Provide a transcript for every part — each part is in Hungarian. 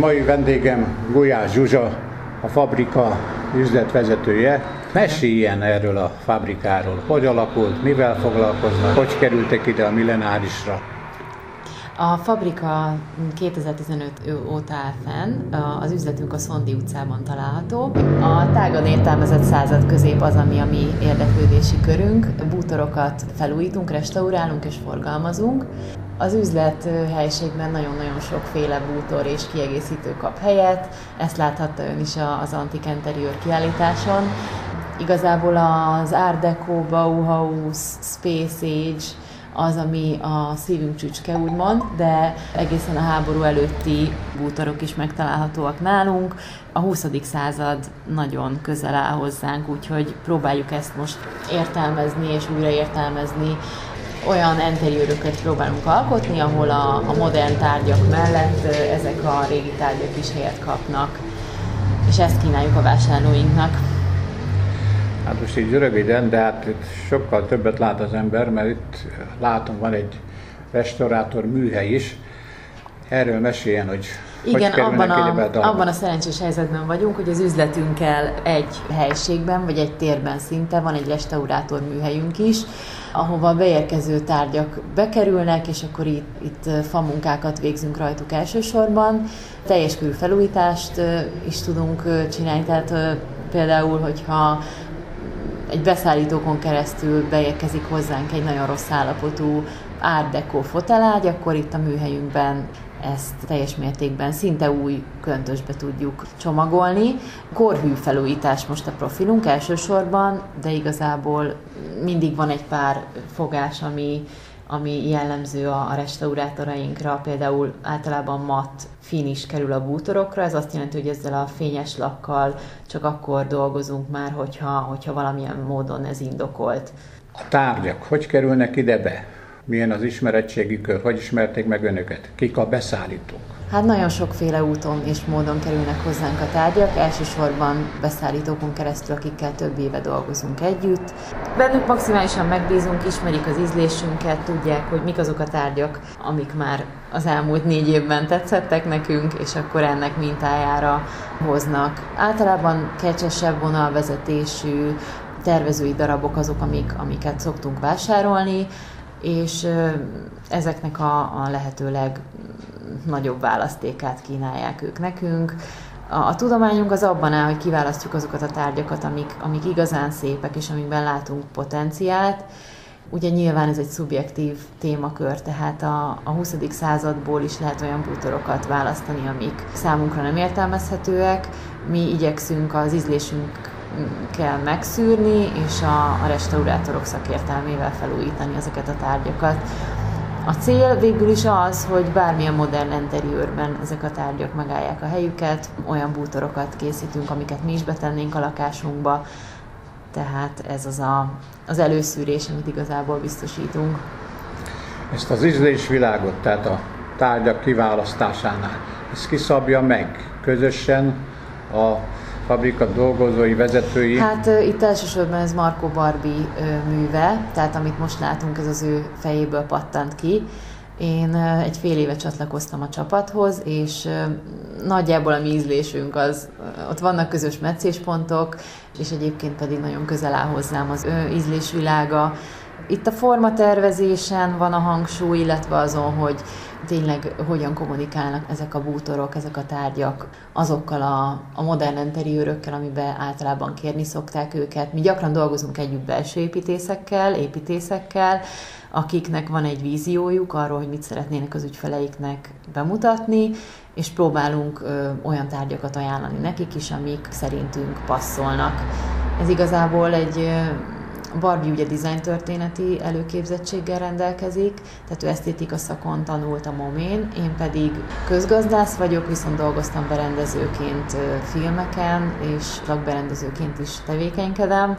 Mai vendégem Gulyás Zsuzsa, a fabrika üzletvezetője. Meséljen erről a fabrikáról. Hogy alakult, mivel foglalkoznak, hogy kerültek ide a millenárisra? A fabrika 2015 óta áll fenn, az üzletünk a Szondi utcában található. A tágan értelmezett század közép az, ami a mi érdeklődési körünk. Bútorokat felújítunk, restaurálunk és forgalmazunk. Az üzlet helyiségben nagyon-nagyon sokféle bútor és kiegészítő kap helyet. Ezt láthatta ön is az Antik Interior kiállításon. Igazából az Art Deco, Bauhaus, Space Age, az, ami a szívünk csücske, úgymond, de egészen a háború előtti bútorok is megtalálhatóak nálunk. A 20. század nagyon közel áll hozzánk, úgyhogy próbáljuk ezt most értelmezni és újra értelmezni olyan interiőröket próbálunk alkotni, ahol a, a modern tárgyak mellett ezek a régi tárgyak is helyet kapnak, és ezt kínáljuk a vásárlóinknak. Hát most így röviden, de hát itt sokkal többet lát az ember, mert itt látom, van egy restaurátor műhely is. Erről meséljen, hogy igen, hogy abban a, abban a szerencsés helyzetben vagyunk, hogy az üzletünkkel egy helységben, vagy egy térben szinte van egy restaurátor műhelyünk is, ahova beérkező tárgyak bekerülnek, és akkor itt, itt famunkákat végzünk rajtuk elsősorban. Teljes körű felújítást is tudunk csinálni, tehát például, hogyha egy beszállítókon keresztül beérkezik hozzánk egy nagyon rossz állapotú Deco fotelágy, akkor itt a műhelyünkben ezt teljes mértékben szinte új köntösbe tudjuk csomagolni. Korhű felújítás most a profilunk elsősorban, de igazából mindig van egy pár fogás, ami, ami jellemző a, a restaurátorainkra, például általában mat is kerül a bútorokra, ez azt jelenti, hogy ezzel a fényes lakkal csak akkor dolgozunk már, hogyha, hogyha valamilyen módon ez indokolt. A tárgyak hogy kerülnek ide be? Milyen az ismeretségi kör? Hogy ismerték meg önöket? Kik a beszállítók? Hát nagyon sokféle úton és módon kerülnek hozzánk a tárgyak, elsősorban beszállítókon keresztül, akikkel több éve dolgozunk együtt. Bennük maximálisan megbízunk, ismerik az ízlésünket, tudják, hogy mik azok a tárgyak, amik már az elmúlt négy évben tetszettek nekünk, és akkor ennek mintájára hoznak. Általában kecsesebb vonalvezetésű, tervezői darabok azok, amik, amiket szoktunk vásárolni, és ezeknek a, a lehető legnagyobb választékát kínálják ők nekünk. A, a tudományunk az abban áll, hogy kiválasztjuk azokat a tárgyakat, amik, amik igazán szépek, és amikben látunk potenciált. Ugye nyilván ez egy szubjektív témakör, tehát a, a 20. századból is lehet olyan bútorokat választani, amik számunkra nem értelmezhetőek. Mi igyekszünk az ízlésünk kell megszűrni, és a, a restaurátorok szakértelmével felújítani ezeket a tárgyakat. A cél végül is az, hogy bármilyen modern interiőrben ezek a tárgyak megállják a helyüket, olyan bútorokat készítünk, amiket mi is betennénk a lakásunkba, tehát ez az a, az előszűrés, amit igazából biztosítunk. Ezt az ízlésvilágot, tehát a tárgyak kiválasztásánál, ezt kiszabja meg közösen a fabrika dolgozói, vezetői? Hát itt elsősorban ez Marco Barbi műve, tehát amit most látunk, ez az ő fejéből pattant ki. Én egy fél éve csatlakoztam a csapathoz, és nagyjából a mi ízlésünk az, ott vannak közös meccéspontok, és egyébként pedig nagyon közel áll hozzám az ő ízlésvilága. Itt a formatervezésen van a hangsúly, illetve azon, hogy tényleg hogyan kommunikálnak ezek a bútorok, ezek a tárgyak azokkal a, a modern interiőrökkel, amiben általában kérni szokták őket. Mi gyakran dolgozunk együtt belső építészekkel, építészekkel, akiknek van egy víziójuk arról, hogy mit szeretnének az ügyfeleiknek bemutatni, és próbálunk ö, olyan tárgyakat ajánlani nekik is, amik szerintünk passzolnak. Ez igazából egy ö, Barbie ugye design történeti előképzettséggel rendelkezik, tehát ő esztétika szakon tanult a momén, én pedig közgazdász vagyok, viszont dolgoztam berendezőként filmeken, és lakberendezőként is tevékenykedem,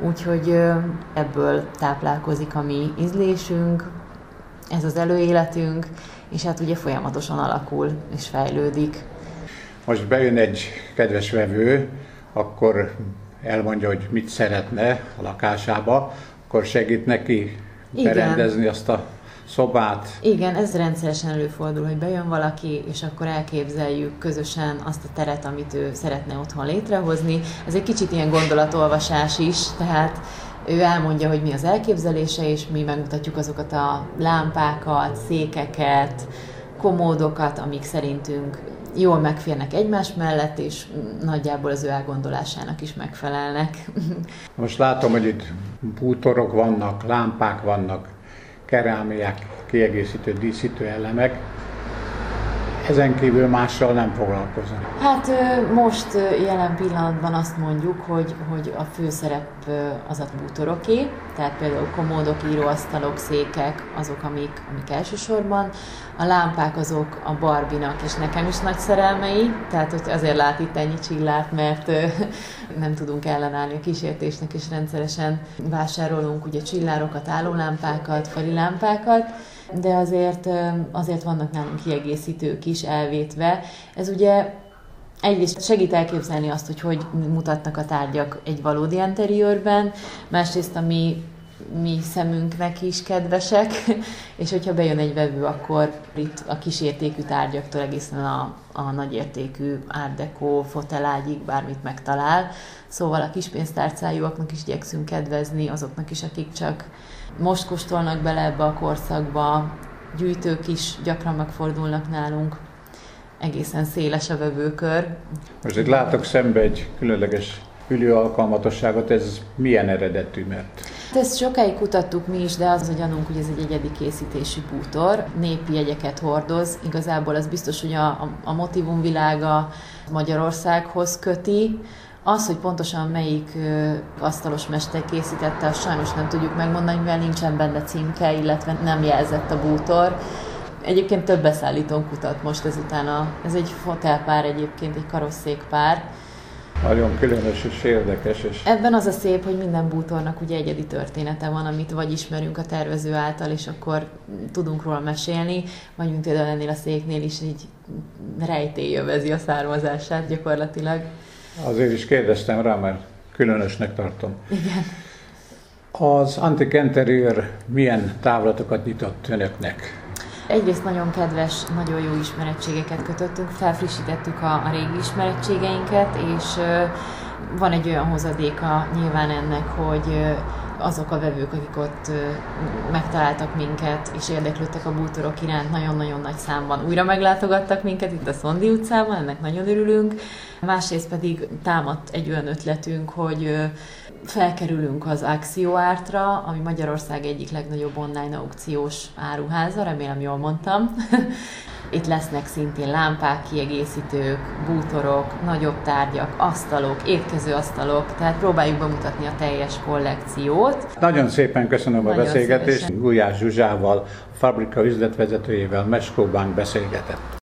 úgyhogy ebből táplálkozik a mi ízlésünk, ez az előéletünk, és hát ugye folyamatosan alakul és fejlődik. Most bejön egy kedves vevő, akkor elmondja, hogy mit szeretne a lakásába, akkor segít neki Igen. berendezni azt a szobát. Igen, ez rendszeresen előfordul, hogy bejön valaki, és akkor elképzeljük közösen azt a teret, amit ő szeretne otthon létrehozni. Ez egy kicsit ilyen gondolatolvasás is, tehát ő elmondja, hogy mi az elképzelése, és mi megmutatjuk azokat a lámpákat, székeket, komódokat, amik szerintünk jól megférnek egymás mellett, és nagyjából az ő elgondolásának is megfelelnek. Most látom, hogy itt bútorok vannak, lámpák vannak, kerámiák, kiegészítő, díszítő elemek. Ezen kívül mással nem foglalkozom. Hát most jelen pillanatban azt mondjuk, hogy, hogy a főszerep az a bútoroké, tehát például komódok, íróasztalok, székek, azok, amik, amik elsősorban. A lámpák azok a Barbinak és nekem is nagy szerelmei, tehát hogy azért lát itt ennyi csillát, mert nem tudunk ellenállni a kísértésnek, és rendszeresen vásárolunk ugye csillárokat, állólámpákat, fali lámpákat, de azért, azért vannak nálunk kiegészítők is elvétve. Ez ugye egyrészt segít elképzelni azt, hogy hogy mutatnak a tárgyak egy valódi interiőrben, másrészt a mi, szemünknek is kedvesek, és hogyha bejön egy vevő, akkor itt a kísértékű tárgyaktól egészen a, a nagyértékű deco, fotelágyig bármit megtalál. Szóval a kispénztárcájúaknak is igyekszünk kedvezni, azoknak is, akik csak most kóstolnak bele ebbe a korszakba, gyűjtők is gyakran megfordulnak nálunk, egészen széles a vevőkör. Most itt látok szembe egy különleges ülő alkalmatosságot, ez milyen eredetű, mert? Ezt sokáig kutattuk mi is, de az a gyanunk, hogy ez egy egyedi készítésű bútor, népi jegyeket hordoz. Igazából az biztos, hogy a, a, a motivumvilága Magyarországhoz köti, az, hogy pontosan melyik asztalos mester készítette, azt sajnos nem tudjuk megmondani, mivel nincsen benne címke, illetve nem jelzett a bútor. Egyébként több beszállítón kutat most ezután. A, ez egy fotelpár egyébként, egy karosszékpár. Nagyon különös és érdekes. És... Ebben az a szép, hogy minden bútornak ugye egyedi története van, amit vagy ismerünk a tervező által, és akkor tudunk róla mesélni, vagy mint például ennél a széknél is így rejtélyövezi a származását gyakorlatilag. Azért is kérdeztem rá, mert különösnek tartom. Igen. Az Antik Interior milyen távlatokat nyitott önöknek? Egyrészt nagyon kedves, nagyon jó ismerettségeket kötöttünk, felfrissítettük a, a régi ismerettségeinket, és van egy olyan hozadéka nyilván ennek, hogy azok a vevők, akik ott megtaláltak minket, és érdeklődtek a bútorok iránt, nagyon-nagyon nagy számban újra meglátogattak minket itt a Szondi utcában, ennek nagyon örülünk. Másrészt pedig támadt egy olyan ötletünk, hogy felkerülünk az Axio Artra, ami Magyarország egyik legnagyobb online aukciós áruháza, remélem jól mondtam. Itt lesznek szintén lámpák, kiegészítők, bútorok, nagyobb tárgyak, asztalok, étkező asztalok, tehát próbáljuk bemutatni a teljes kollekciót. Nagyon szépen köszönöm Nagyon a beszélgetést. Gulyás Zsuzsával, a fabrika üzletvezetőjével Meskóban beszélgetett.